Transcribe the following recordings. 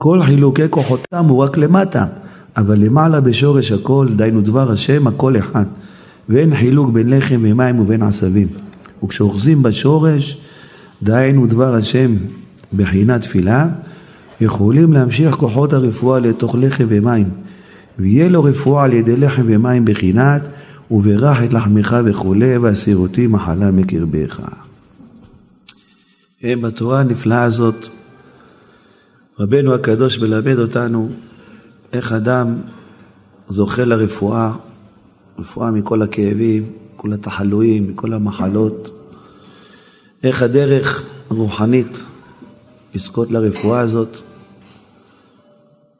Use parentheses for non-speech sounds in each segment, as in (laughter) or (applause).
כל חילוקי כוחותם הוא רק למטה, אבל למעלה בשורש הכל, דהיינו דבר השם, הכל אחד. ואין חילוק בין לחם ומים ובין עשבים. וכשאוחזים בשורש, דהיינו דבר השם בחינת תפילה, יכולים להמשיך כוחות הרפואה לתוך לחם ומים. ויהיה לו רפואה על ידי לחם ומים בחינת וברך את לחמך וכולי, והסירותי מחלה מקרבך. בתורה הנפלאה הזאת, רבנו הקדוש מלמד אותנו איך אדם זוכה לרפואה, רפואה מכל הכאבים, כל התחלואים, מכל המחלות, איך הדרך הרוחנית לזכות לרפואה הזאת.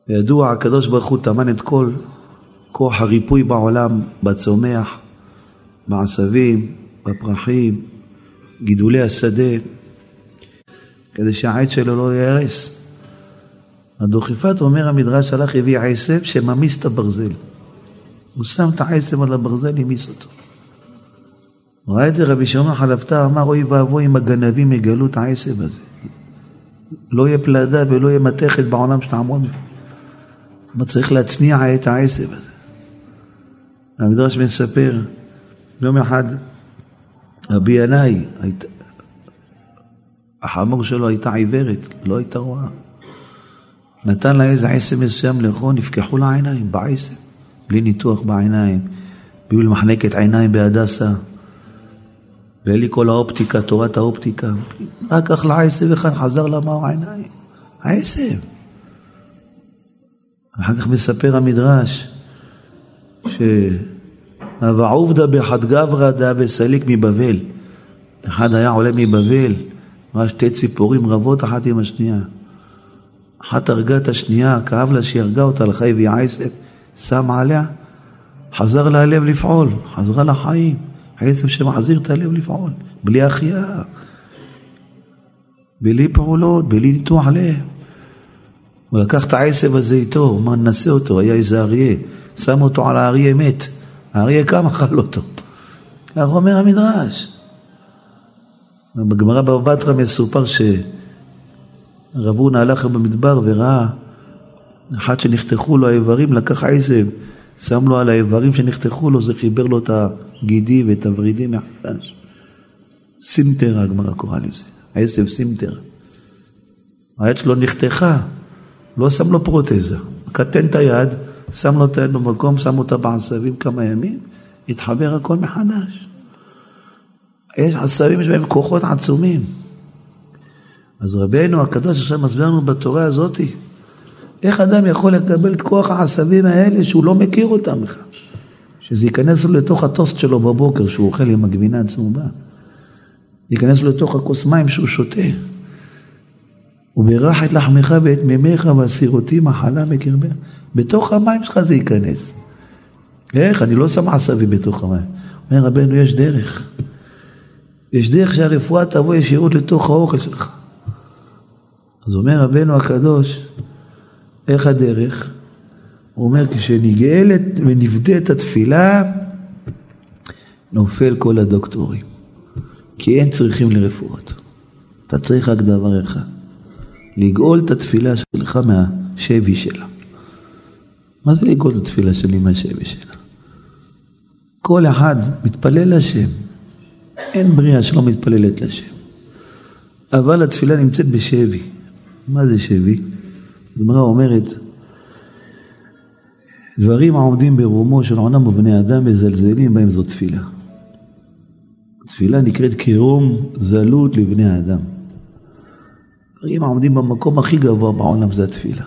וידוע, הקדוש ברוך הוא טמן את כל כוח הריפוי בעולם, בצומח, בעשבים, בפרחים, גידולי השדה, כדי שהעץ שלו לא ייהרס. הדוכיפת אומר המדרש הלך הביא עשב שממיס את הברזל. הוא שם את העשב על הברזל, המיס אותו. ראה את זה רבי שמעון חלפתא, אמר אוי ואבוי אם הגנבים יגלו את העשב הזה. לא יהיה פלדה ולא יהיה מתכת בעולם שתעמוד. אבל צריך להצניע את העשב הזה. המדרש מספר, יום אחד רבי ינאי, החמור שלו הייתה עיוורת, לא הייתה רואה. נתן לה איזה עשב מסוים לאכול, נפקחו לה עיניים בעשב, בלי ניתוח בעיניים. הביאו למחלקת עיניים בהדסה. ואין לי כל האופטיקה, תורת האופטיקה. רק אכלה עשב אחד, חזר למאור העיניים. העשב. אחר כך מספר המדרש, שהוועובדא בחד גברא דא וסליק מבבל. אחד היה עולה מבבל, ראה שתי ציפורים רבות אחת עם השנייה. אחת הרגה את השנייה, כאב לה שהיא הרגה אותה, הלכה הביאה עשב, שם עליה, חזר לה הלב לפעול, חזרה לחיים. עצם שמחזיר את הלב לפעול, בלי החייאה, בלי פעולות, בלי ניתוח לב. הוא לקח את העשב הזה איתו, הוא אמר ננסה אותו, היה איזה אריה, שם אותו על האריה מת, האריה קם (laughs) אכל אותו. כך אומר המדרש. בגמרא בבא בתרא מסופר שרב הונא הלך במדבר וראה אחד שנחתכו לו האיברים, לקח עשב, שם לו על האיברים שנחתכו לו, זה חיבר לו את הגידי ואת הוורידים מחדש. סימטר הגמרא קוראה לזה, עשב סימטר. היד שלו נחתכה, לא שם לו פרוטזה, קטן את היד, שם לו את היד במקום, שם אותה בעשבים כמה ימים, התחבר הכל מחדש. יש עשבים יש בהם כוחות עצומים. אז רבנו הקדוש עכשיו מסביר לנו בתורה הזאתי, איך אדם יכול לקבל את כוח העשבים האלה שהוא לא מכיר אותם בכלל? שזה ייכנס לו לתוך הטוסט שלו בבוקר שהוא אוכל עם הגבינה הצהובה. ייכנס לו לתוך הכוס מים שהוא שותה. וברך את לחמך ואת מימיך והסירותי מחלה מקרבך. בתוך המים שלך זה ייכנס. איך? אני לא שם עשבים בתוך המים. אומר רבנו, יש דרך. יש דרך שהרפואה תבוא ישירות לתוך האוכל שלך. אז אומר רבנו הקדוש, איך הדרך? הוא אומר, כשנגאלת ונבדית התפילה, נופל כל הדוקטורים. כי אין צריכים לרפואות. אתה צריך רק דבר אחד, לגאול את התפילה שלך מהשבי שלה. מה זה לגאול את התפילה שלי מהשבי שלה? כל אחד מתפלל לשם. אין בריאה שלא מתפללת לשם. אבל התפילה נמצאת בשבי. מה זה שבי? הגמרא אומרת, דברים העומדים ברומו של עולם ובני אדם מזלזלים בהם זו תפילה. תפילה נקראת קירום זלות לבני האדם. דברים העומדים במקום הכי גבוה בעולם זה התפילה.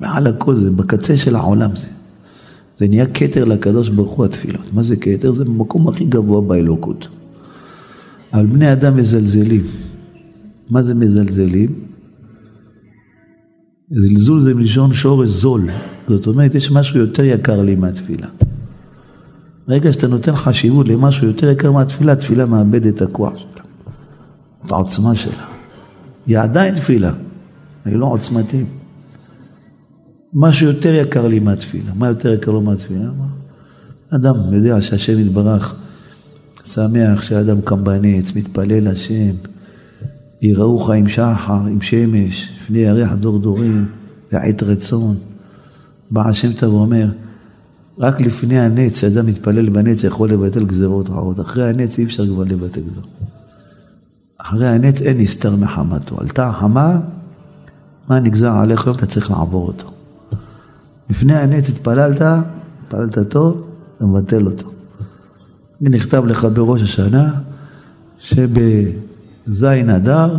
מעל הכל זה, בקצה של העולם זה. זה נהיה כתר לקדוש ברוך הוא התפילות. מה זה כתר? זה במקום הכי גבוה באלוקות. אבל בני אדם מזלזלים. מה זה מזלזלים? זלזול זה מלשון שורש זול. זאת אומרת, יש משהו יותר יקר לי מהתפילה. ברגע שאתה נותן חשיבות למשהו יותר יקר מהתפילה, התפילה מאבדת את הכוח שלה, את העוצמה שלה. היא עדיין תפילה, היא לא עוצמתית. משהו יותר יקר לי מהתפילה. מה יותר יקר לו מהתפילה? אדם יודע שהשם יתברך, שמח שאדם קם בנץ, מתפלל לשם, יראוך עם שחר, עם שמש, לפני ירח דור דורים, ועת רצון. בא השם טוב ואומר, רק לפני הנץ, כשאדם מתפלל בנץ, יכול לבטל גזרות רעות. אחרי הנץ אי אפשר כבר לבטל גזרות. אחרי הנץ אין נסתר מחמתו. עלתה חמה, מה נגזר עליך היום? אתה צריך לעבור אותו. לפני הנץ התפללת, התפללת טוב, אתה מבטל אותו. נכתב לך בראש השנה, שבזין אדר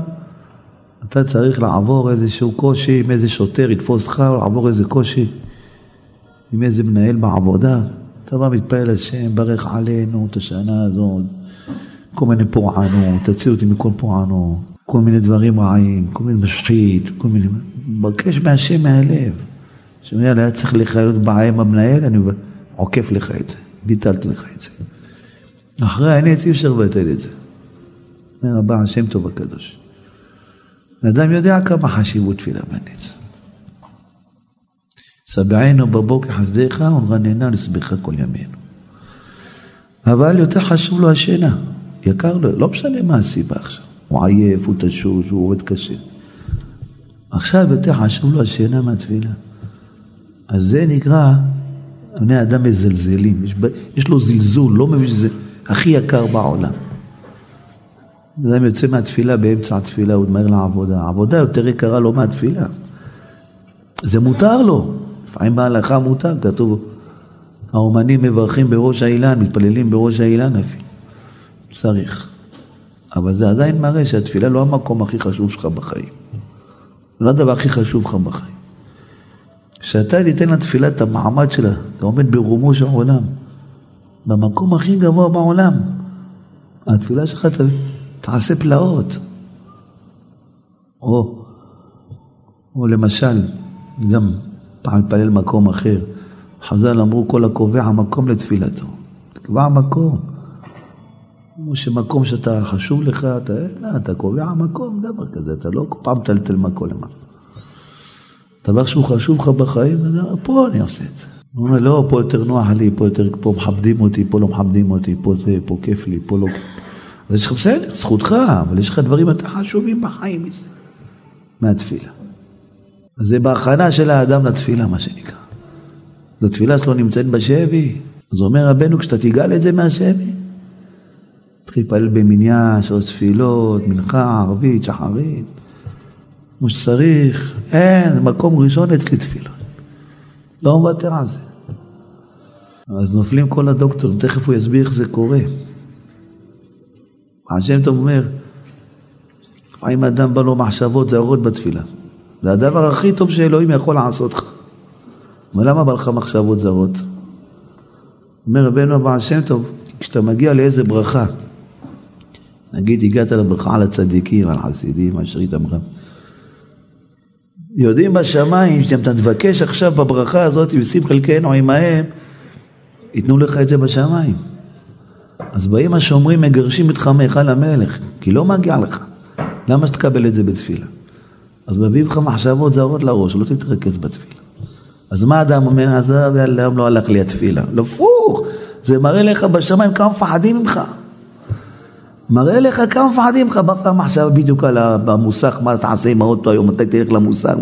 אתה צריך לעבור איזשהו קושי עם איזה שוטר יתפוס לך, לעבור איזה קושי עם איזה מנהל בעבודה. אתה בא מתפעל השם, ברך עלינו את השנה הזאת, כל מיני פורענות, תציל אותי מכל פורענות, כל מיני דברים רעים, כל מיני משחית, כל מיני... מבקש מהשם מהלב. שאומר, היה צריך לחיות בעם המנהל, אני עוקף לך את זה, ביטלתי לך את זה. אחרי הנץ אי אפשר לבטל את זה. אומר הבא השם טוב הקדוש. אדם יודע כמה חשיבות תפילה בנץ. שבענו בבוקר חסדיך ונרננה לסביך כל ימינו. אבל יותר חשוב לו השינה, יקר לו, לא משנה מה הסיבה עכשיו. הוא עייף, הוא תשוש, הוא עובד קשה. עכשיו יותר חשוב לו השינה מהתפילה. אז זה נקרא, בני אדם מזלזלים, יש, יש לו זלזול, לא מבין שזה הכי יקר בעולם. אדם יוצא מהתפילה באמצע התפילה, הוא דמר לעבודה. העבודה יותר יקרה לו מהתפילה. זה מותר לו. לפעמים בהלכה מותר, כתוב, האומנים מברכים בראש האילן, מתפללים בראש האילן אפילו. צריך. אבל זה עדיין מראה שהתפילה לא המקום הכי חשוב שלך בחיים. זה לא הדבר הכי חשוב לך בחיים. שאתה תיתן לתפילה את המעמד שלה, אתה עומד ברומו של העולם, במקום הכי גבוה בעולם. התפילה שלך ת, תעשה פלאות. או, או למשל, גם פעם מתפלל מקום אחר, חז"ל אמרו כל הקובע מקום לתפילתו. תקבע מקום. כמו שמקום שאתה חשוב לך, אתה, לא, אתה קובע מקום, דבר כזה, אתה לא פעם טלטל מקום למטה. דבר שהוא חשוב לך בחיים, פה אני עושה את זה. הוא אומר, לא, פה יותר נוח לי, פה יותר, פה מכבדים אותי, פה לא מכבדים אותי, פה זה, פה כיף לי, פה לא כיף. אז יש לך בסדר, זכותך, אבל יש לך דברים יותר חשובים בחיים מזה, מהתפילה. אז זה בהכנה של האדם לתפילה, מה שנקרא. לתפילה שלו נמצאת בשבי. אז אומר רבנו, כשאתה תגאל את זה מהשבי, תתחיל להתפלל במניין, שלוש תפילות, מנחה, ערבית, שחרית, כמו שצריך. אין, זה מקום ראשון אצלי תפילות. לא מוותר על זה. אז נופלים כל הדוקטורים, תכף הוא יסביר איך זה קורה. השם טוב אומר, לפעמים אדם בא לו מחשבות זרות בתפילה. זה הדבר הכי טוב שאלוהים יכול לעשות לך. אבל למה בא לך מחשבות זרות? אומר רבנו הבעל שם טוב, כשאתה מגיע לאיזה ברכה, נגיד הגעת לברכה על הצדיקים, על חסידים, על שרית אמרם, יודעים בשמיים שאתה תבקש עכשיו בברכה הזאת, ושים חלקנו עמהם, ייתנו לך את זה בשמיים. אז באים השומרים, מגרשים אותך מהיכל המלך, כי לא מגיע לך. למה שתקבל את זה בתפילה? אז מביאים לך מחשבות זרות לראש, לא תתרכז בתפילה. אז מה אדם אומר, עזב, יאללה, לא הלך לי התפילה. הפוך, זה מראה לך בשמיים כמה מפחדים ממך. מראה לך כמה מפחדים ממך, בא לך מחשבה בדיוק על המוסך, מה תעשה עם האוטו היום, מתי תלך למוסך?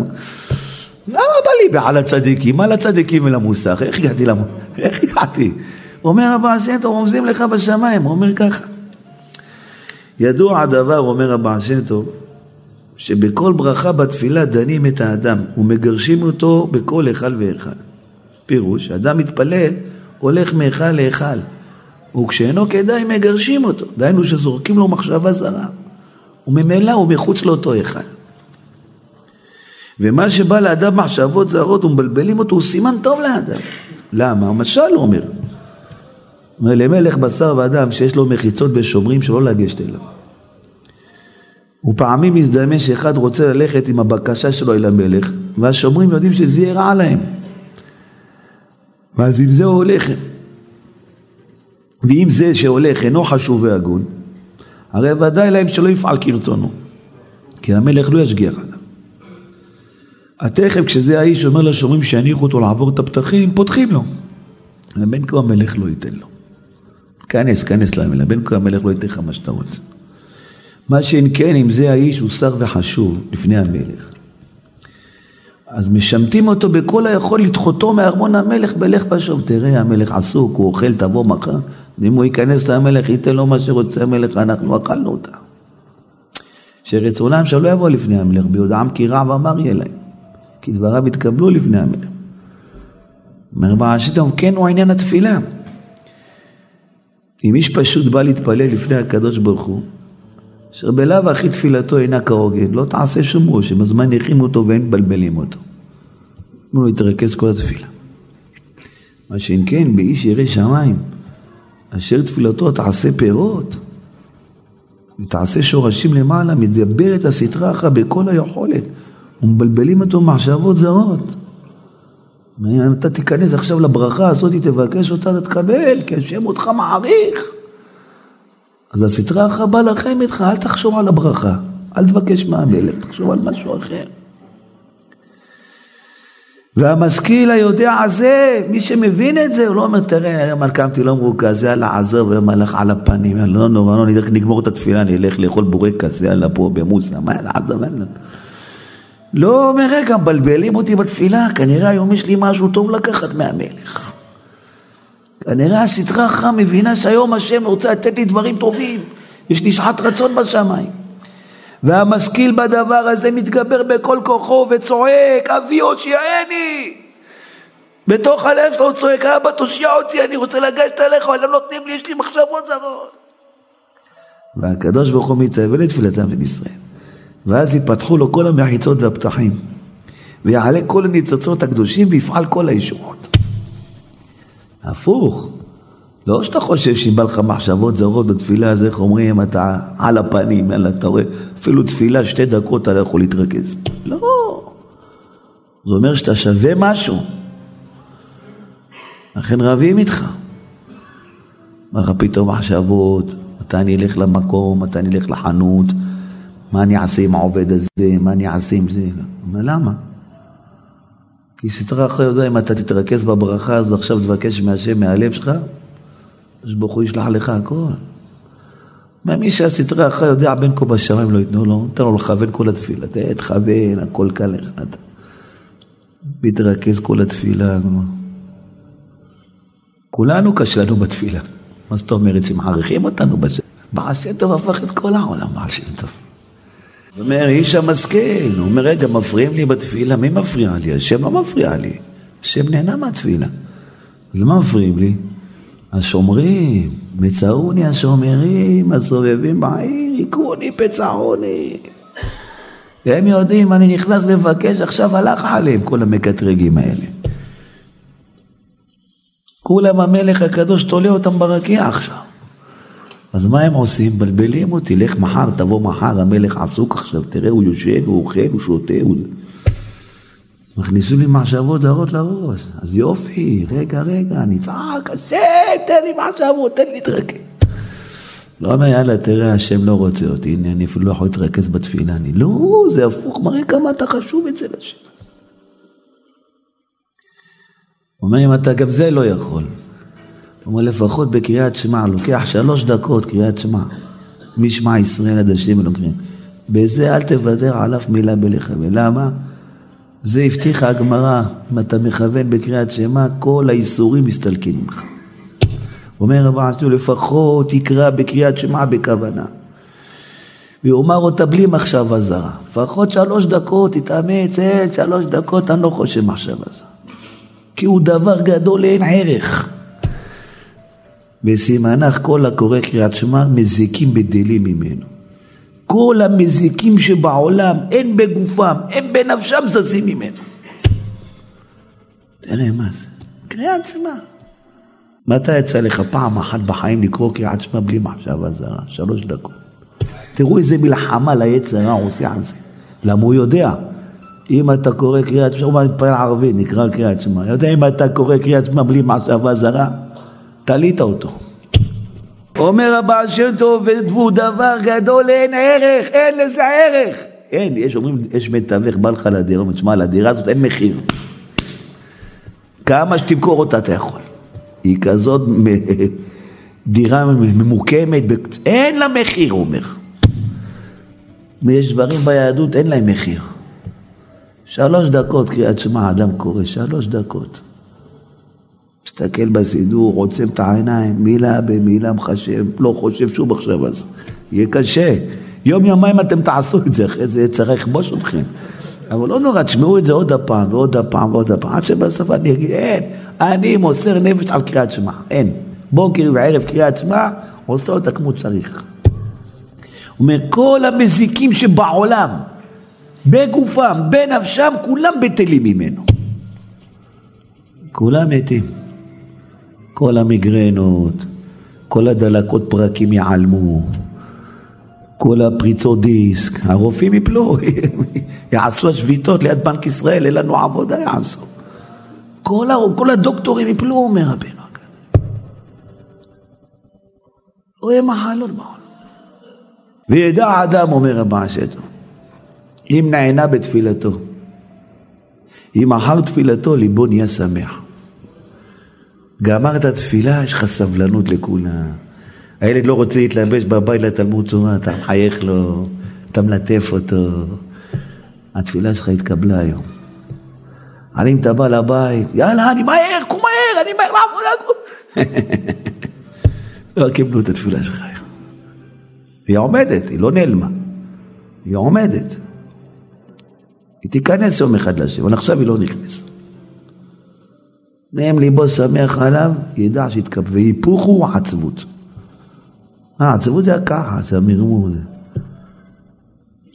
למה בא לי בעל הצדיקים? מה לצדיקים ולמוסך? איך הגעתי למוסך? איך הגעתי? אומר הבעל שם טוב, רומזים לך בשמיים, הוא אומר ככה. ידוע הדבר, אומר הבעל שם טוב, שבכל ברכה בתפילה דנים את האדם ומגרשים אותו בכל היכל והיכל. פירוש, אדם מתפלל, הולך מהיכל להיכל, וכשאינו כדאי מגרשים אותו, דהיינו שזורקים לו מחשבה זרה, וממילא הוא מחוץ לאותו היכל. ומה שבא לאדם מחשבות זרות ומבלבלים אותו הוא סימן טוב לאדם. למה? המשל אומר. אומר למלך בשר ואדם שיש לו מחיצות ושומרים שלא לגשת אליו. ופעמים מזדמן שאחד רוצה ללכת עם הבקשה שלו אל המלך, והשומרים יודעים שזה יהיה רע להם. ואז עם זה הוא הולך. ואם זה שהולך אינו חשוב והגון, הרי ודאי להם שלא יפעל כרצונו, כי המלך לא ישגיח עליו. התכף כשזה האיש אומר לשומרים שיניחו אותו לעבור את הפתחים, פותחים לו. בין כה המלך לא ייתן לו. כנס, כנס למלך, בין כה המלך לא ייתן לך מה שאתה רוצה. מה שאין כן, אם זה האיש הוא שר וחשוב לפני המלך. אז משמטים אותו בכל היכול לדחותו מארמון המלך בלך ושוב. תראה, המלך עסוק, הוא אוכל, תבוא מחר. ואם הוא ייכנס למלך, ייתן לו מה שרוצה המלך, אנחנו אכלנו אותה. שרצונם שלא יבוא לפני המלך, ביודעם כי רע ואמר יהיה להם. כי דבריו יתקבלו לפני המלך. אומר בעשית, כן הוא עניין התפילה. אם איש פשוט בא להתפלל לפני הקדוש ברוך הוא, אשר בלאו הכי תפילתו אינה כהוגן, לא תעשה שום רושם, אז מניחים אותו ואין מבלבלים אותו. תנו לו להתרכז כל התפילה. מה שאם כן, באיש ירא שמיים, אשר תפילתו תעשה פירות, ותעשה שורשים למעלה, מדבר את הסטרה אחר בכל היכולת, ומבלבלים אותו מחשבות זרות. אם אתה תיכנס עכשיו לברכה הזאת, תבקש אותה, אתה תקבל, כי השם אותך מעריך. אז הסטרה אחר בא לכם איתך, אל תחשוב על הברכה, אל תבקש מהמלך, תחשוב על משהו אחר. והמשכיל היודע הזה, מי שמבין את זה, הוא לא אומר, תראה, היום קמתי לא מרוכז, זה על העזר והיום הלך על הפנים, לא נורא, לא נגמור את התפילה, אני אלך לאכול בורקס, יאללה, פה במוסה, מה על העזר, לא אומר, רגע, מבלבלים אותי בתפילה, כנראה היום יש לי משהו טוב לקחת מהמלך. כנראה הסטרה אחרא מבינה שהיום השם רוצה לתת לי דברים טובים, יש לי שעת רצון בשמיים. והמשכיל בדבר הזה מתגבר בכל כוחו וצועק, אבי הושיעני! בתוך הלב שלו צועק, אבא תושיע אותי, אני רוצה לגשת אליך, אבל לא נותנים לי, יש לי מחשבות זרות. והקדוש ברוך הוא מתאבל לתפילתם של ישראל. ואז ייפתחו לו כל המחיצות והפתחים, ויעלה כל הניצוצות הקדושים ויפעל כל הישועות. הפוך, לא שאתה חושב שאם בא לך מחשבות זרות בתפילה, אז איך אומרים, אתה על הפנים, אלא אתה רואה, אפילו תפילה שתי דקות אתה לא יכול להתרכז. לא. זה אומר שאתה שווה משהו. לכן רבים איתך. אומר לך פתאום מחשבות, מתי אני אלך למקום, מתי אני אלך לחנות, מה אני אעשה עם העובד הזה, מה אני אעשה עם זה. אומר, למה? כי סתרה אחרי יודע אם אתה תתרכז בברכה הזו עכשיו תבקש מהשם מהלב שלך, הקדוש ברוך הוא ישלח לך הכל. מי שהסתרה אחרי יודע בין כה בשמיים לא ייתנו לו, נותן לו לכוון כל התפילה, תכוון, הכל קל לך. מתרכז כל התפילה. כולנו קשה לנו בתפילה. מה זאת אומרת שמעריכים אותנו בשם? שם טוב הפך את כל העולם, בעל טוב. הוא אומר, איש המשכיל, הוא אומר, רגע, מפריעים לי בתפילה, מי מפריע לי? השם לא מפריע לי, השם נהנה מהתפילה. אז למה מפריעים לי? השומרים, מצאוני השומרים, הסובבים בעיר, היכוני פצעוני. והם יודעים, אני נכנס ומבקש, עכשיו הלך עליהם כל המקטרגים האלה. כולם המלך הקדוש תולה אותם ברקיע עכשיו. אז מה הם עושים? מבלבלים אותי, לך מחר, תבוא מחר, המלך עסוק עכשיו, תראה, הוא יושן, הוא אוכל, הוא שותה, הוא... מכניסו לי מחשבות זרות לראש. אז יופי, רגע, רגע, אני צעק, השם, תן לי מחשבות, תן לי להתרכז. לא אומר, יאללה, תראה, השם לא רוצה אותי, הנה, אני אפילו לא יכול להתרכז בתפילה. אני, לא, זה הפוך, מראה כמה אתה חשוב אצל השם. הוא אומר, אם אתה גם זה לא יכול. הוא אומר, לפחות בקריאת שמע, לוקח שלוש דקות קריאת שמע, משמע ישראל עד השם אלוקים. בזה אל תוותר על אף מילה בלך. ולמה? זה הבטיחה הגמרא, אם אתה מכוון בקריאת שמע, כל האיסורים מסתלקים ממך. אומר רב עשו, לפחות תקרא בקריאת שמע בכוונה. ויאמר אותה בלי מחשבה זרה. לפחות שלוש דקות, תתאמץ, אין, שלוש דקות, אני לא חושב מחשבה זרה. כי הוא דבר גדול לאין ערך. וסימנך כל הקורא קריאת שמע מזיקים בדלים ממנו. כל המזיקים שבעולם, אין בגופם, אין בנפשם זזים ממנו. תראה מה זה, קריאת שמע. מתי יצא לך פעם אחת בחיים לקרוא קריאת שמע בלי מחשבה זרה? שלוש דקות. תראו איזה מלחמה ליצר רע הוא עושה על זה. למה הוא יודע, אם אתה קורא קריאת שמע, הוא מתפלל ערבית, נקרא קריאת שמע. יודע אם אתה קורא קריאת שמע בלי מחשבה זרה, תלית אותו. אומר הבעל שם טוב, והוא דבר גדול, אין ערך, אין לזה ערך. אין, יש, אומרים, יש מתווך, בא לך לדירה, אומר, תשמע, לדירה הזאת אין מחיר. כמה שתמכור אותה אתה יכול. היא כזאת דירה ממוקמת, אין לה מחיר, הוא אומר. ויש דברים ביהדות, אין להם מחיר. שלוש דקות קריאת שמע, אדם קורא, שלוש דקות. מסתכל בסידור, עוצם את העיניים, מילה במילה מחשב, לא חושב שום מחשב אז. יהיה קשה. יום יומיים אתם תעשו את זה, אחרי זה צריך לכבוש אתכם. אבל לא נורא, תשמעו את זה עוד הפעם ועוד הפעם ועוד הפעם, עד שבסוף אני אגיד, אין, אני מוסר נפש על קריאת שמע, אין. בוקר וערב קריאת שמע, עושה אותה כמו צריך. אומר, המזיקים שבעולם, בגופם, בנפשם, כולם בטלים ממנו. כולם מתים. כל המיגרנות, כל הדלקות פרקים ייעלמו, כל הפריצות דיסק, הרופאים יפלו, (laughs) יעשו השביתות ליד בנק ישראל, אין לנו עבודה יעשו. כל, כל הדוקטורים יפלו, אומר רבנו. לא יהיה מחלות בעולם. וידע אדם, אומר רבה השטו, אם נענה בתפילתו, אם אחר תפילתו ליבו נהיה שמח. גמרת תפילה, יש לך סבלנות לכולם. הילד לא רוצה להתלבש בבית לתלמוד תורה, אתה מחייך לו, אתה מלטף אותו. התפילה שלך התקבלה היום. אבל אם אתה בא לבית, יאללה, אני מהר, קום מהר, אני מהר לעבודה. (laughs) לא קיבלו את התפילה שלך היום. היא עומדת, היא לא נעלמה. היא עומדת. היא תיכנס יום אחד לשם, אבל עכשיו היא לא נכנסת. נעים ליבו שמח עליו, ידע שיתקבל. והיפוך הוא עצבות. העצבות זה הכעס, המרמור.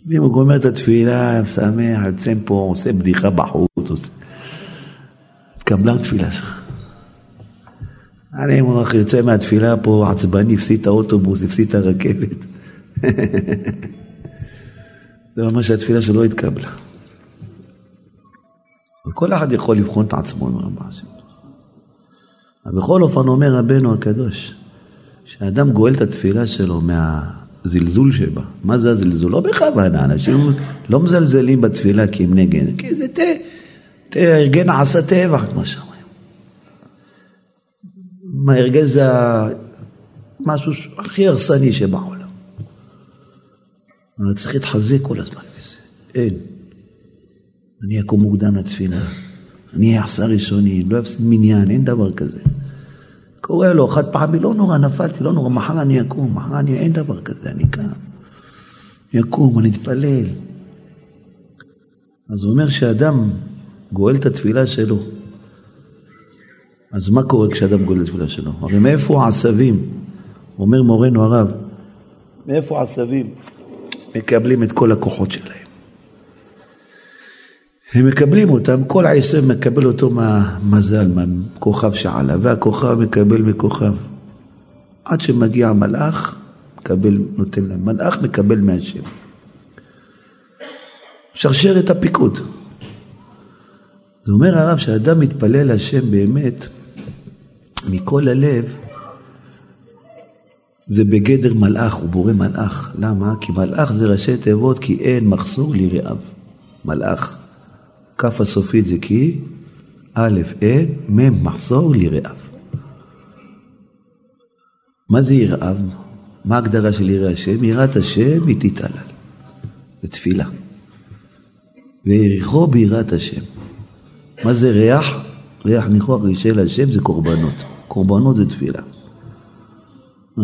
ואם הוא גומר את התפילה, שמח, יוצא פה, עושה בדיחה בחוץ, עושה... התקבלה התפילה שלך. אני הוא יוצא מהתפילה פה עצבני, הפסיד את האוטובוס, הפסיד את הרכבת. (laughs) זה אומר שהתפילה שלו התקבלה. כל אחד יכול לבחון את עצמו, מרבה השם. בכל אופן אומר רבנו הקדוש, שאדם גואל את התפילה שלו מהזלזול שבה. מה זה הזלזול? לא בכוונה, אנשים לא מזלזלים בתפילה כי הם נגן, כי זה תה, תה, הרגן עשה טבח, כמו שאומרים. מה הרגן זה משהו הכי הרסני שבעולם. אבל צריך להתחזק כל הזמן בזה. אין. אני אקום מוקדם לתפילה, אני אעשה ראשוני, לא אפסיד מניין, אין דבר כזה. קורה לו חד פעמי, לא נורא, נפלתי, לא נורא, מחר אני אקום, מחר אני, אין דבר כזה, אני קם. אקום, אני אתפלל. אז הוא אומר שאדם גואל את התפילה שלו, אז מה קורה כשאדם גואל את התפילה שלו? הרי מאיפה העשבים? אומר מורנו הרב, מאיפה העשבים מקבלים את כל הכוחות שלהם? הם מקבלים אותם, כל עשב מקבל אותו מהמזל, מהכוכב שעלה, והכוכב מקבל מכוכב. עד שמגיע המלאך, מקבל, נותן להם. מלאך מקבל מהשם. שרשרת הפיקוד. זה אומר הרב שאדם מתפלל להשם באמת, מכל הלב, זה בגדר מלאך, הוא בורא מלאך. למה? כי מלאך זה ראשי תיבות, כי אין מחסור ליראיו. מלאך. כף הסופית זה כי, א', אין, מ', מחזור ליראיו. מה זה יראיו? מה ההגדרה של ירא השם? יראת השם היא תתעלל. זה תפילה. ויריחו ביראת השם. מה זה ריח? ריח ניחוח רישי השם זה קורבנות. קורבנות זה תפילה.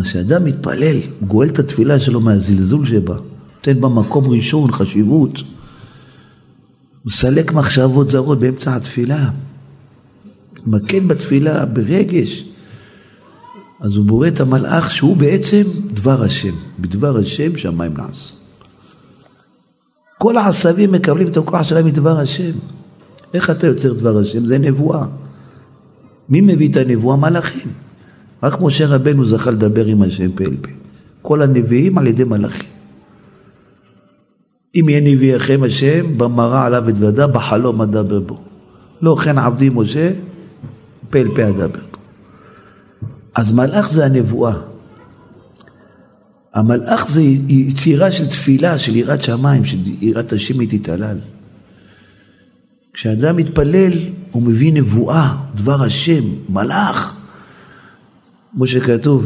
כשאדם מתפלל, גואל את התפילה שלו מהזלזול שבה, נותן בה מקום ראשון, חשיבות, מסלק מחשבות זרות באמצע התפילה, מתמקד בתפילה ברגש. אז הוא בורא את המלאך שהוא בעצם דבר השם, בדבר השם שמיים נעשו. כל העשבים מקבלים את הכוח שלהם מדבר השם. איך אתה יוצר דבר השם? זה נבואה. מי מביא את הנבואה? מלאכים. רק משה רבנו זכה לדבר עם השם פה אל פה. כל הנביאים על ידי מלאכים. אם יהיה נביאכם השם, במראה עליו אתוודה, בחלום אדבר בו. לא כן עבדי משה, פה אל פה אדבר בו. אז מלאך זה הנבואה. המלאך זה יצירה של תפילה, של יראת שמיים, של יראת השם היא תתעלל. כשאדם מתפלל, הוא מביא נבואה, דבר השם, מלאך. כמו שכתוב,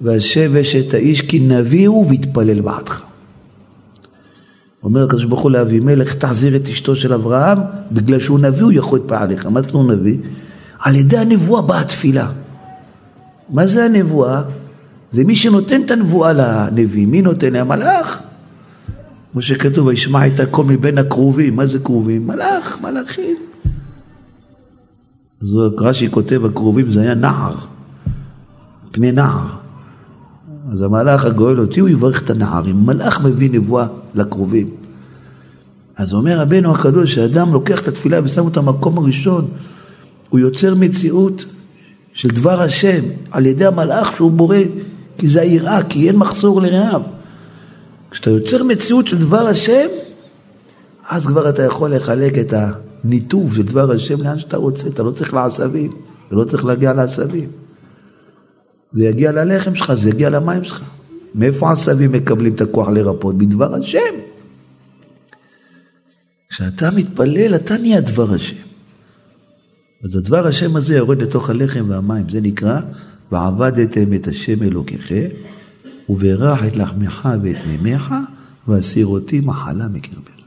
והשב אשת האיש כי נביא הוא ויתפלל בעדך. אומר הקדוש ברוך הוא לאבימלך, תחזיר את אשתו של אברהם, בגלל שהוא נביא הוא יכול להתפעל עליך. מה זה הוא נביא? על ידי הנבואה באה התפילה. מה זה הנבואה? זה מי שנותן את הנבואה לנביא. מי נותן? המלאך. כמו שכתוב, וישמע את הכל מבין הקרובים. מה זה קרובים? מלאך, מלאכים. אז רש"י כותב, הקרובים זה היה נער, פני נער. אז המלאך הגואל הוא יברך את הנערים. מלאך מביא נבואה לקרובים. אז אומר רבנו הקדוש, שאדם לוקח את התפילה ושם אותה במקום הראשון, הוא יוצר מציאות של דבר השם על ידי המלאך שהוא בורא, כי זה היראה, כי אין מחסור לרעיו. כשאתה יוצר מציאות של דבר השם, אז כבר אתה יכול לחלק את הניתוב של דבר השם לאן שאתה רוצה, אתה לא צריך לעשבים, אתה לא צריך להגיע לעשבים. זה יגיע ללחם שלך, זה יגיע למים שלך. מאיפה העשבים מקבלים את הכוח לרפות? בדבר השם. כשאתה מתפלל, אתה נהיה דבר השם. אז הדבר השם הזה יורד לתוך הלחם והמים, זה נקרא, ועבדתם את השם אלוקיכם, וברך את לחמך ואת מימיך, ואסיר אותי מחלה מקרבך.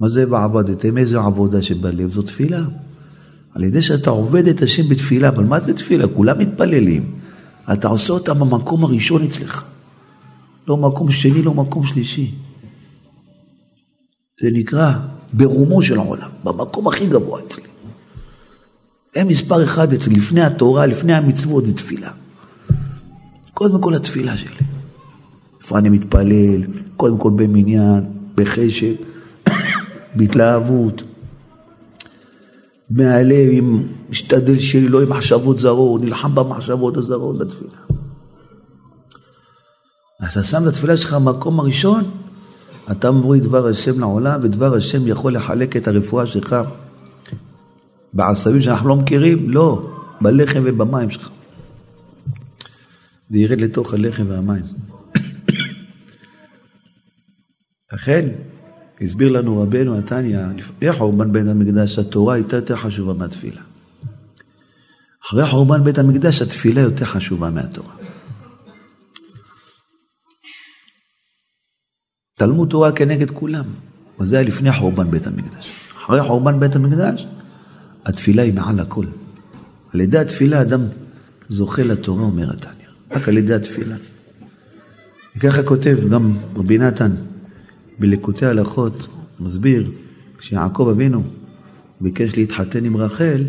מה זה ועבדתם? איזו עבודה שבלב? זו תפילה. על ידי שאתה עובד את השם בתפילה, אבל מה זה תפילה? כולם מתפללים. אתה עושה אותה במקום הראשון אצלך. לא מקום שני, לא מקום שלישי. זה נקרא ברומו של העולם, במקום הכי גבוה אצלי. הם מספר אחד אצלי, לפני התורה, לפני המצוות, זה תפילה. קודם כל התפילה שלי. איפה אני מתפלל, קודם כל במניין, בחשק, (coughs) בהתלהבות. מהלב, עם משתדל שלי, לא עם מחשבות זרות, נלחם במחשבות הזרות בתפילה. אז אתה שם את התפילה שלך במקום הראשון, אתה מוריד דבר השם לעולם, ודבר השם יכול לחלק את הרפואה שלך בעשבים שאנחנו לא מכירים? לא, בלחם ובמים שלך. זה ירד לתוך הלחם והמים. (coughs) לכן, הסביר לנו רבנו עתניא, לפני חורבן בית המקדש, התורה הייתה יותר חשובה מהתפילה. אחרי חורבן בית המקדש, התפילה יותר חשובה מהתורה. תלמוד תורה כנגד כולם, וזה היה לפני חורבן בית המקדש. אחרי חורבן בית המקדש, התפילה היא מעל הכל. על ידי התפילה אדם זוכה לתורה, אומר התניא. רק על ידי התפילה. וככה כותב גם רבי נתן בלקוטי הלכות, מסביר, כשיעקב אבינו ביקש להתחתן עם רחל,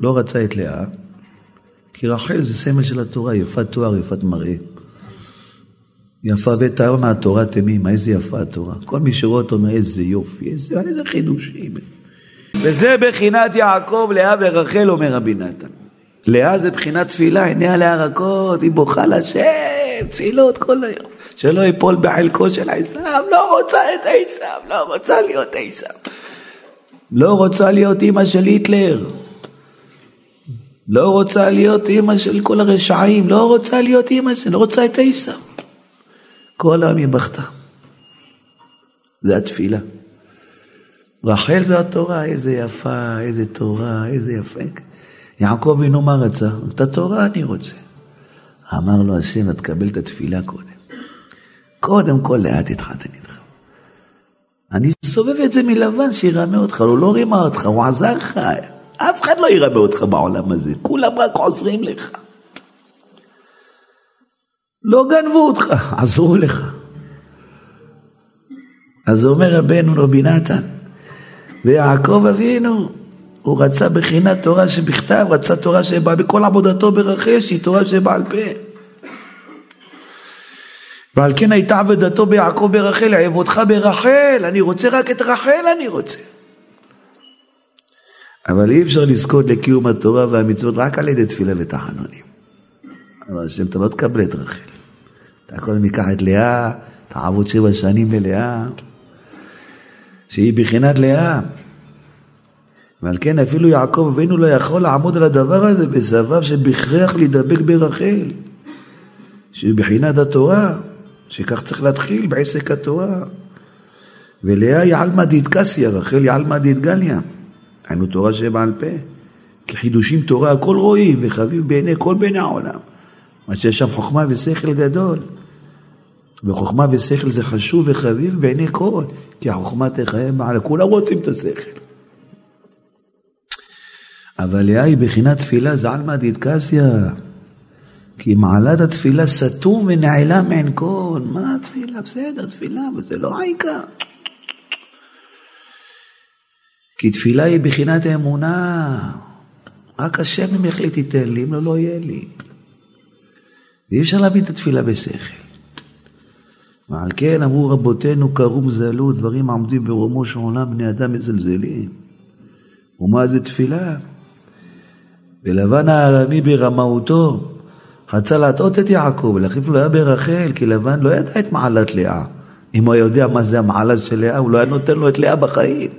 לא רצה את לאה, כי רחל זה סמל של התורה, יפת תואר, יפת מראה. יפה ותאר מהתורה תמימה, איזה יפה התורה. כל מי שרואה אותו אומר, איזה יופי, איזה, איזה חידושים. וזה בחינת יעקב, לאה ורחל, אומר רבי נתן. לאה זה בחינת תפילה, עיניה להרקות, היא בוכה לשם, תפילות כל היום. שלא ייפול בחלקו של עשיו, לא רוצה את עשיו, לא רוצה להיות עשיו. לא רוצה להיות אימא של היטלר. לא רוצה להיות אימא של כל הרשעים, לא רוצה להיות אימא של, לא רוצה את עשיו. כל העם היא בכתה. זה התפילה. רחל זו התורה, איזה יפה, איזה תורה, איזה יפה. יעקב אבינו מה רצה? את התורה אני רוצה. אמר לו השם, תקבל את התפילה קודם. קודם כל לאט תתחתן איתך. אני סובב את זה מלבן שירמה אותך, הוא לא רימה אותך, הוא עזר לך. אף אחד לא ירמה אותך בעולם הזה, כולם רק עוזרים לך. לא גנבו אותך, עזרו לך. אז אומר רבנו רבי נתן, ויעקב אבינו, הוא רצה בחינת תורה שבכתב, רצה תורה שבאה בכל עבודתו ברחל, שהיא תורה שבעל פה. ועל כן הייתה עבודתו ביעקב ברחל, עבודך ברחל, אני רוצה רק את רחל, אני רוצה. אבל אי אפשר לזכות לקיום התורה והמצוות רק על ידי תפילה ותחנונים. אבל השם, אתה לא תקבל את רחל. אתה קודם ייקח את לאה, תעבוד שבע שנים ללאה, שהיא בחינת לאה. ועל כן אפילו יעקב אבינו לא יכול לעמוד על הדבר הזה וסבב שבכרח להידבק ברחל, שהיא בחינת התורה. שכך צריך להתחיל בעסק התורה. ולאה היא עלמא דאיטקסיה, רחל היא עלמא דאיטגליה. היינו תורה שבעל פה. כי חידושים תורה הכל רואים וחביב בעיני כל בני העולם. מה שיש שם חוכמה ושכל גדול. וחוכמה ושכל זה חשוב וחביב בעיני כל, כי החוכמה תחייב מעלה, כולם רוצים את השכל. אבל לאה היא בחינת תפילה זעלמא דיתקסיא. כי מעלת התפילה סתום ונעלם מעין כל. מה התפילה? בסדר, תפילה, אבל זה לא העיקר. כי תפילה היא בחינת האמונה. רק השם אם יחליט ייתן לי, אם לא, לא יהיה לי. ואי אפשר להבין את התפילה בשכל. ועל כן אמרו רבותינו קרום זלו, דברים עומדים ברומו של עולם, בני אדם מזלזלים. ומה זה תפילה? ולבן הארמי ברמאותו רצה להטעות את יעקב ולהחליף לו היה ברחל, כי לבן לא ידע את מעלת לאה. אם הוא היה יודע מה זה המעלה של לאה, הוא לא היה נותן לו את לאה בחיים.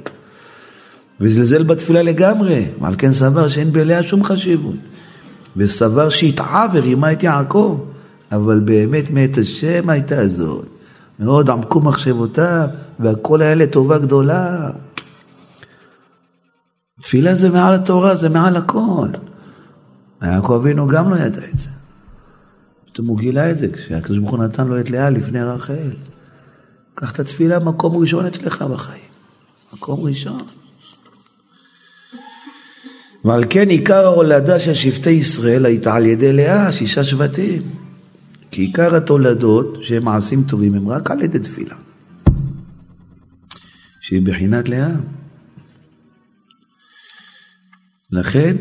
וזלזל בתפילה לגמרי, ועל כן סבר שאין בלאה שום חשיבות. וסבר שהטעה ורימה את יעקב, אבל באמת מאת השם הייתה זאת. מאוד עמקו מחשבותיו, והכל היה לטובה גדולה. תפילה זה מעל התורה, זה מעל הכל. יעקב אבינו גם לא ידע את זה. פתאום הוא גילה את זה, כשהקדוש ברוך הוא נתן לו את לאה לפני רחל. קח את התפילה מקום ראשון אצלך בחיים. מקום ראשון. ועל כן עיקר ההולדה של שבטי ישראל הייתה על ידי לאה, שישה שבטים. כי עיקר התולדות שהם מעשים טובים הם רק על ידי תפילה. שהיא בחינת לאה. לכן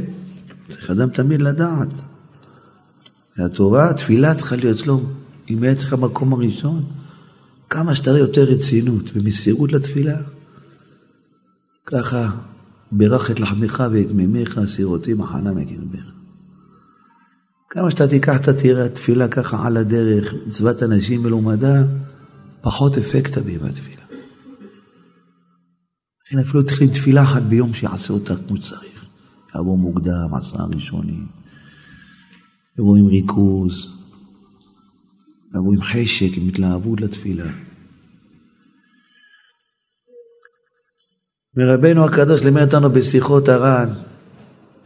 צריך אדם תמיד לדעת. והתורה, התפילה צריכה להיות לו, אם היה צריכה מקום הראשון, כמה שתראה יותר רצינות ומסירות לתפילה. ככה ברך את לחמך ואת מימיך, סירותי מחנה מקרבך. כמה שאתה תיקח את התפילה ככה על הדרך, מצוות אנשים מלומדה, פחות אפקט תביא בתפילה. לכן אפילו תתחיל תפילה אחת ביום שיעשה אותה כמו שצריך. יעבור מוקדם, עשרה ראשונים. יבוא עם ריכוז, יבוא עם חשק, עם התלהבות לתפילה. מרבנו הקדוש לימד אותנו בשיחות הר"ן,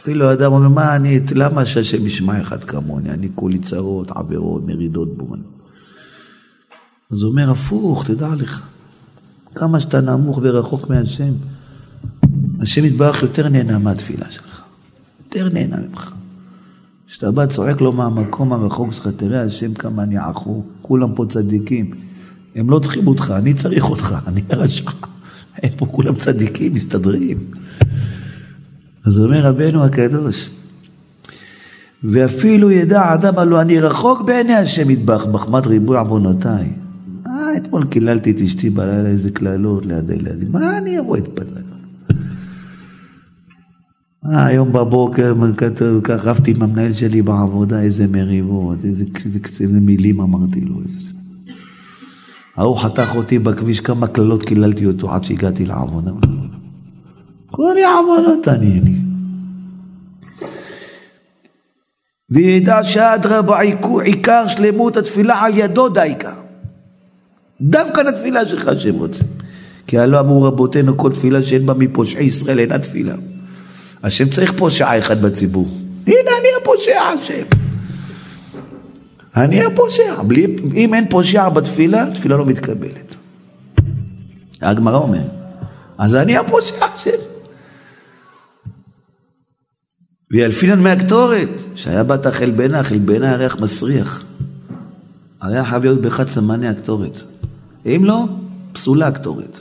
אפילו אדם אומר, מה אני, למה שהשם ישמע אחד כמוני? אני כולי צרות, עבירות, מרידות בון. אז הוא אומר, הפוך, תדע לך, כמה שאתה נמוך ורחוק מהשם, השם יתברך יותר נהנה מהתפילה שלך, יותר נהנה ממך. כשאתה בא צועק לו מהמקום הרחוק שלך, תראה השם כמה אני עכו, כולם פה צדיקים. הם לא צריכים אותך, אני צריך אותך, (laughs) אני הרשע. הם פה כולם צדיקים, מסתדרים. אז אומר רבנו הקדוש, ואפילו ידע אדם הלא אני רחוק בעיני השם ידבח, מחמת ריבוי עוונותיי. אה, אתמול קיללתי את אשתי בלילה איזה קללות ליד הילדים, מה אני אבוא להתפלל? אה, היום בבוקר כך רבתי עם המנהל שלי בעבודה, איזה מריבות, איזה, איזה, איזה מילים אמרתי לו. איזה... ההוא חתך אותי בכביש, כמה קללות קיללתי אותו עד שהגעתי לעבודה. כל יעבונות אני לי. וידע שאדרבה עיקר שלמות התפילה על ידו דייקה. דווקא לתפילה שלך שהם רוצים. כי הלא אמרו רבותינו כל תפילה שאין בה מפושעי ישראל אינה תפילה. השם צריך פושע אחד בציבור. הנה אני הפושע השם. אני הפושע. בלי, אם אין פושע בתפילה, תפילה לא מתקבלת. הגמרא אומר. אז אני הפושע השם. וילפינן מהקטורת, שהיה בת החלבנה, חלבנה הריח מסריח. היה חייב להיות באחד סמני הקטורת. אם לא, פסולה הקטורת.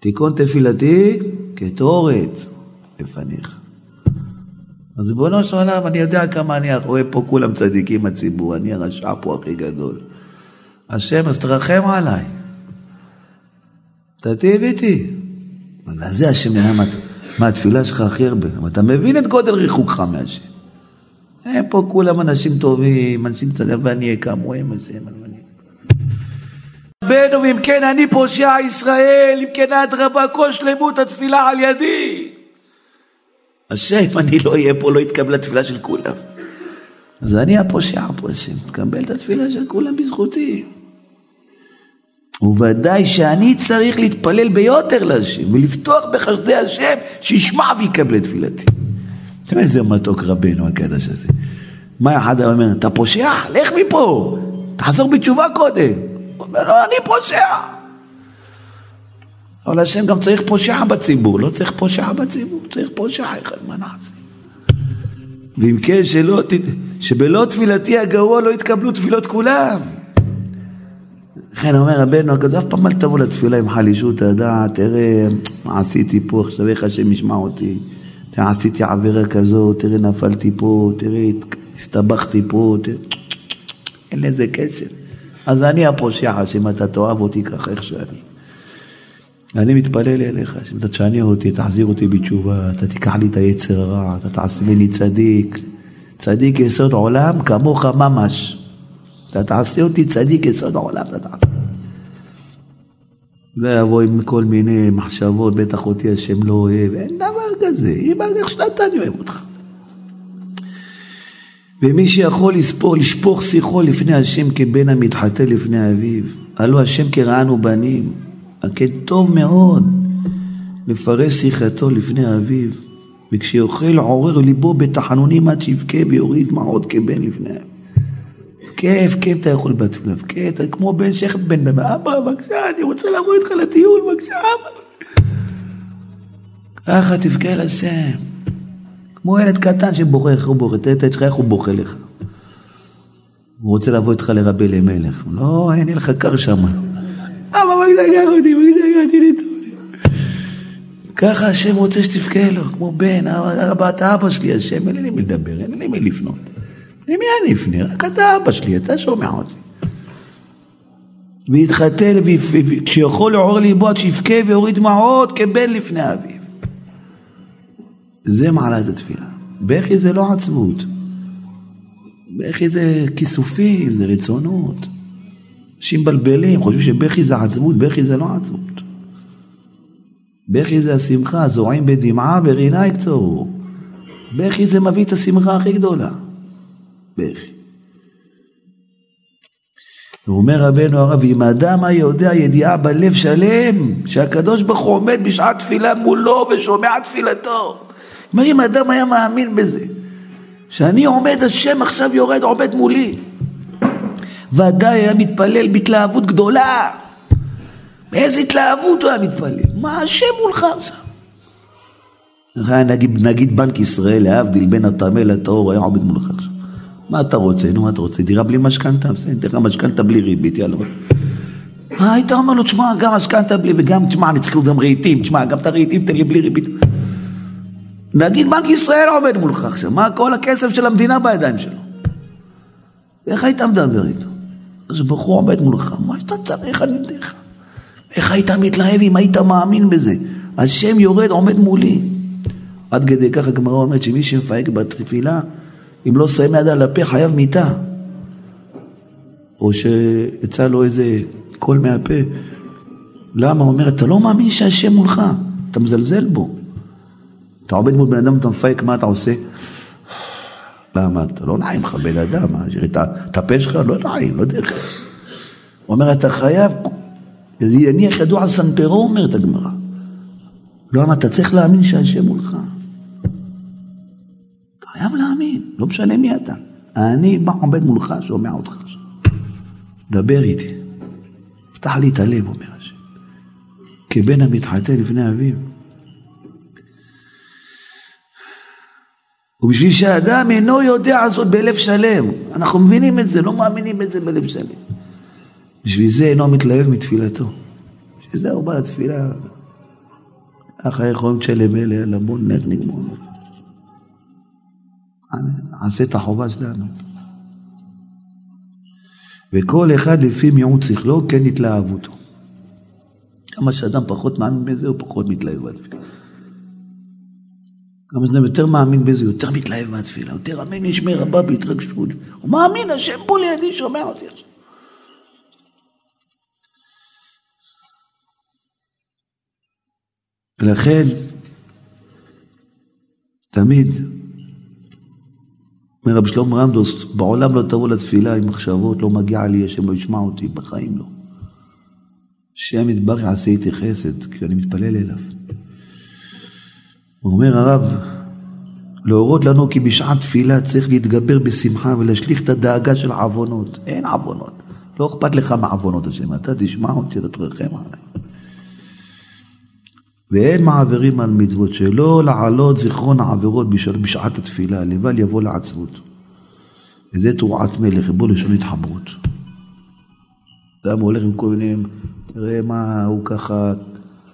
תיקון תפילתי קטורת. לפניך. אז ריבונו של עולם, אני יודע כמה אני רואה פה כולם צדיקים הציבור, אני הרשע פה הכי גדול. השם, אז תרחם עליי. תטיב איתי. אבל זה השם נהנה מהתפילה שלך הכי הרבה. אבל אתה מבין את גודל ריחוקך מהשם. הם פה כולם אנשים טובים, אנשים צדיקים, ואני אהיה כמוהם השם. רבנו, ואם כן אני פושע ישראל, אם כן אדרבה כל שלמות התפילה על ידי. השם, אני לא אהיה פה, לא יתקבל התפילה של כולם. אז אני הפושע פה, השם, תקבל את התפילה של כולם בזכותי. וודאי שאני צריך להתפלל ביותר להשם, ולפתוח בחסדי השם, שישמע ויקבל את תפילתי. יודע איזה מתוק רבנו הקדוש הזה. מה אחד אומר, אתה פושע? לך מפה. תחזור בתשובה קודם. הוא אומר לו, אני פושע. אבל השם גם צריך פושע בציבור, לא צריך פושע בציבור, צריך פושע אחד, מה נעשה? ואם כן, שלא, שבלא תפילתי הגרוע לא יתקבלו תפילות כולם. לכן אומר רבנו הקדוש, אף פעם אל תבוא לתפילה עם חלישות הדעת, תראה מה עשיתי פה, עכשיו איך השם ישמע אותי, תראה עשיתי עבירה כזאת, תראה נפלתי פה, תראה הסתבכתי פה, תראה... אין לזה קשר. אז אני הפושע, השם אתה תאהב אותי ככה איך שאני. אני מתפלל אליך, שאתה תשנה אותי, תחזיר אותי בתשובה, אתה תיקח לי את היצר הרע, אתה תעשה ממני צדיק. צדיק יסוד עולם כמוך ממש. אתה תעשה אותי צדיק יסוד העולם, אתה תעשה. ויבוא עם כל מיני מחשבות, בטח אותי השם לא אוהב, אין דבר כזה, אם איך שאתה אני אוהב אותך. ומי שיכול לספור, לשפוך שיחו לפני השם כבן המתחטא לפני אביו, הלא השם כרענו בנים, הכן טוב מאוד לפרש שיחתו לפני אביו, וכשיוכל עורר ליבו בתחנונים עד שיבכה ויוריד דמעות כבן לפני אביו. כיף, כיף אתה יכול בתפילה, כיף, אתה כמו בן שייך בן בן, אבא, בבקשה, אני רוצה לבוא איתך לטיול, בבקשה, אבא. ככה תבכה אל השם. כמו ילד קטן שבוכה, איך הוא בוכה, תראה את שלך, איך הוא בוכה לך. הוא רוצה לבוא איתך לרבי אלימלך. לא, אין לך קר שם. אבא, בבקשה, קח אותי, בבקשה, קח אותי ככה השם רוצה שתבכה לו, כמו בן, אבא, אתה אבא שלי, השם, אין לי מי לדבר, אין לי מי לפנות. למי אני אפנה? רק אתה אבא שלי, אתה שומע אותי. ויתחתן, וכשיכול לעורר ליבו עד שיבכה ויוריד דמעות כבן לפני אביו. זה מעלת התפילה. בכי זה לא עצבות. בכי זה כיסופים, זה רצונות. אנשים מבלבלים, חושבים שבכי זה עצבות, בכי זה לא עצבות. בכי זה השמחה, זורעים בדמעה ורינה יקצורו. בכי זה מביא את השמחה הכי גדולה. בכי. ואומר רבנו הרב, אם האדם היה יודע ידיעה בלב שלם, שהקדוש ברוך הוא עומד בשעת תפילה מולו ושומע תפילתו. אם האדם היה מאמין בזה, שאני עומד, השם עכשיו יורד, עומד מולי. ודאי היה מתפלל בהתלהבות גדולה. באיזה התלהבות הוא היה מתפלל. מה השם מולך עכשיו? נגיד, נגיד בנק ישראל, להבדיל בין הטמא לטהור, היה עומד מולך עכשיו. מה אתה רוצה? נו, מה אתה רוצה? דירה בלי משכנתה? בסדר, ניתן לך משכנתה בלי ריבית, יאללה. מה היית אומר לו, תשמע, גם משכנתה בלי, וגם, תשמע, אני צריך גם רהיטים, תשמע, גם את הרהיטים תן לי בלי ריבית. נגיד בנק ישראל עובד מולך עכשיו, מה כל הכסף של המדינה בידיים שלו? איך היית מדבר איתו? אז בחור עומד מולך, מה אתה צריך, יודע לך. איך היית מתלהב אם היית מאמין בזה? השם יורד, עומד מולי. עד כדי כך הגמרא אומרת שמי שמפהק בתפילה, אם לא שמים יד על הפה חייב מיתה. או שיצא לו איזה קול מהפה. למה? הוא אומר, אתה לא מאמין שהשם מולך, אתה מזלזל בו. אתה עומד מול בן אדם, אתה מפייק, מה אתה עושה? למה? אתה לא נעים לך בן אדם, את הפה שלך לא נעים, לא דרך. הוא אומר, אתה חייב, יניח ידו על סנטרו, אומרת הגמרא. לא? אתה צריך להאמין שהשם מולך. חייב להאמין, לא משנה מי אתה. אני בא עומד מולך, שומע אותך עכשיו. דבר איתי. פתח לי את הלב, אומר השם. כבן המתחטא לפני אביו. ובשביל שהאדם אינו יודע זאת בלב שלם, אנחנו מבינים את זה, לא מאמינים בזה בלב שלם. בשביל זה אינו מתלהב מתפילתו. בשביל זה הוא בא לתפילה. אחרי יכולים תשלם אלה, למון נר נגמור. נעשה את החובה שלנו. וכל אחד לפי מיעוט שכלו, כן התלהבותו. כמה שאדם פחות מאמין בזה, הוא פחות מתלהב בתפילה. כמה שאדם יותר מאמין בזה, יותר מתלהב מהתפילה, יותר אמן ישמע רבה בהתרגשות. הוא מאמין, השם פה לידי שומע אותי עכשיו. ולכן, תמיד אומר רבי שלמה רמדוס, בעולם לא תבוא לתפילה עם מחשבות, לא מגיע לי, השם לא ישמע אותי, בחיים לא. השם יתברך יעשה איתי חסד, כי אני מתפלל אליו. אומר הרב, להורות לנו כי בשעת תפילה צריך להתגבר בשמחה ולהשליך את הדאגה של העוונות. אין עוונות. לא אכפת לך מעוונות השם, אתה תשמע אותי ותרחם עליי. ואין מעבירים על מצוות שלא לעלות זיכרון העבירות בשעת התפילה, לבל יבוא לעצבות. וזה תרועת מלך, בוא לשון התחברות. אדם הולך עם כל מיני, תראה מה הוא ככה,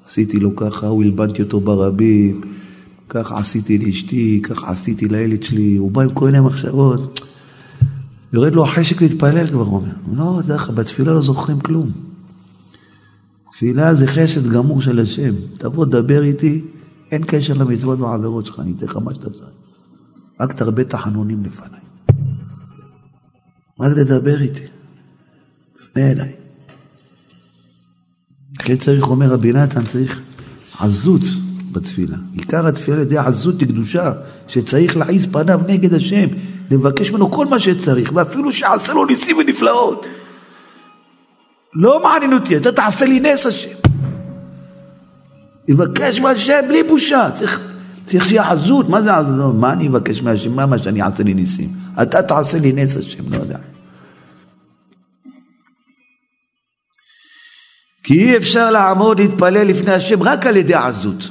עשיתי לו ככה, הוא הלבנתי אותו ברבים, ככה עשיתי לאשתי, ככה עשיתי לילד שלי, הוא בא עם כל מיני מחשבות. יורד לו החשק להתפלל כבר, הוא אומר. לא, דרך בתפילה לא זוכרים כלום. תפילה זה חסד גמור של השם. תבוא, תדבר איתי, אין קשר למצוות והעבירות שלך, אני אתן לך מה שאתה צריך. רק תרבה תחנונים לפניי. רק תדבר איתי. פנה אליי. לכן צריך, אומר רבי נתן, צריך עזות בתפילה. עיקר התפילה על עזות לקדושה, שצריך להעיז פניו נגד השם, לבקש ממנו כל מה שצריך, ואפילו שיעשה לו ניסים ונפלאות. לא מעניין אותי, אתה תעשה לי נס השם. יבקש מהשם בלי בושה, צריך, צריך שיהיה עזות, מה זה עזות? לא, מה אני אבקש מהשם? מה מה שאני אעשה לי ניסים? אתה תעשה לי נס השם, לא יודע. כי אי אפשר לעמוד להתפלל לפני השם רק על ידי עזות.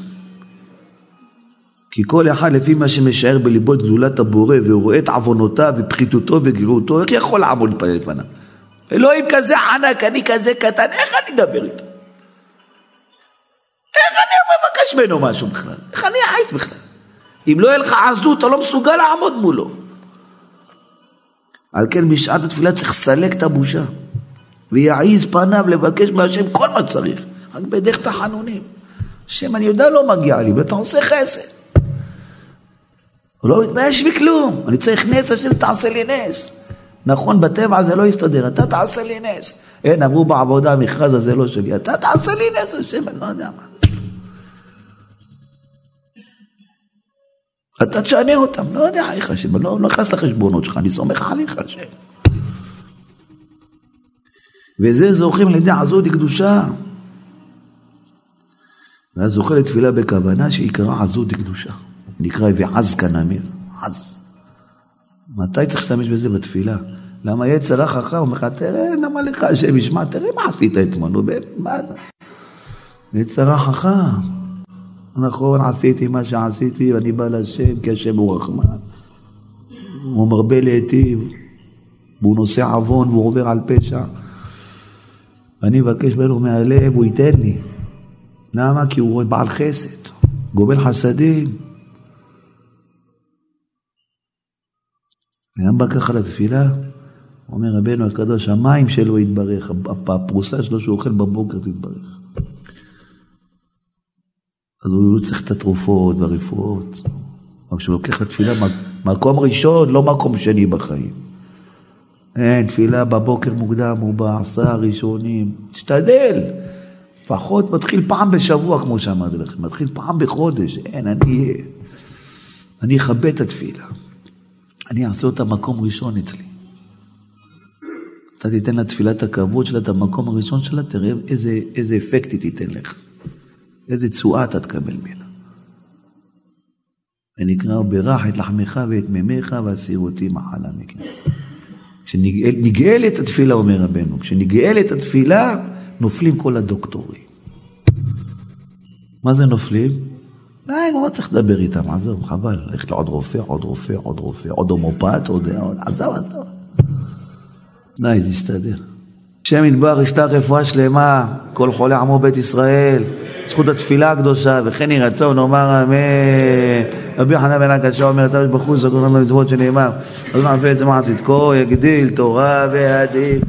כי כל אחד לפי מה שמשער בליבו את גדולת הבורא והוא רואה את עוונותיו ופחיתותו וגרירותו, איך יכול לעמוד לפניו? אלוהים כזה ענק, אני כזה קטן, איך אני אדבר איתו? איך אני מבקש ממנו משהו בכלל? איך אני אעיץ בכלל? אם לא יהיה לך עזות, אתה לא מסוגל לעמוד מולו. על כן בשעת התפילה צריך לסלק את הבושה. ויעיז פניו לבקש מהשם כל מה שצריך, רק בדרך תחנונים. השם, אני יודע לא מגיע לי, ואתה עושה חסד. הוא לא מתבייש בכלום, אני צריך נס, השם תעשה לי נס. נכון, בטבע זה לא יסתדר, אתה תעשה לי נס. אין, אמרו בעבודה, המכרז הזה לא שלי, אתה תעשה לי נס, השם, אני לא יודע מה. אתה תשנה אותם, לא יודע איך השם, אני לא נכנס לחשבונות שלך, אני סומך עליך, השם. וזה זוכים לידי עזות לקדושה. ואז זוכה לתפילה בכוונה שעיקרה עזות לקדושה. נקרא ועז כנמיר, עז. מתי צריך להשתמש בזה בתפילה? למה יצר רע חכם, אומר לך, תראה, למה לך השם ישמע, תראה מה עשית אתמול, נו מה אתה? יצר רע חכם. נכון, עשיתי מה שעשיתי, ואני בא להשם, כי השם הוא רחמן. הוא מרבה להיטיב, והוא נושא עוון, והוא עובר על פשע. ואני מבקש ממנו מהלב, הוא ייתן לי. למה? כי הוא בעל חסד, גומל חסדים. וגם בא ככה לתפילה, אומר רבנו הקדוש, המים שלו יתברך, הפרוסה שלו שהוא אוכל בבוקר תתברך. אז הוא לא צריך את התרופות והרפואות. אבל כשהוא לוקח לתפילה, מקום ראשון, לא מקום שני בחיים. אין, תפילה בבוקר מוקדם הוא בעשרה הראשונים. תשתדל. לפחות מתחיל פעם בשבוע, כמו שאמרתי לכם. מתחיל פעם בחודש. אין, אני... אני אכבד את התפילה. אני אעשה אותה מקום ראשון אצלי. אתה תיתן לתפילה את הכבוד שלה, את המקום הראשון שלה, תראה איזה, איזה אפקט היא תיתן לך. איזה תשואה אתה תקבל ממנה. ונקרא, ברך את לחמך ואת מימיך והסירותי מחלה מכם. כשנגאלת התפילה, אומר רבנו, כשנגאלת התפילה, נופלים כל הדוקטורים. מה זה נופלים? די, לא צריך לדבר איתם, עזוב, חבל, ללכת לעוד רופא, עוד רופא, עוד רופא, עוד הומופט, עוד... עזוב, עזוב. די, זה יסתדר. השם ידבר, ישלח רפואה שלמה, כל חולי עמו בית ישראל, זכות התפילה הקדושה, וכן יהי רצון, נאמר אמן. רבי חנן בן הקשה אומר, צדיק בחוץ, זכות לנו מצוות שנאמר, אז מעפה את זה מה צדקו, יגדיל תורה וידעים.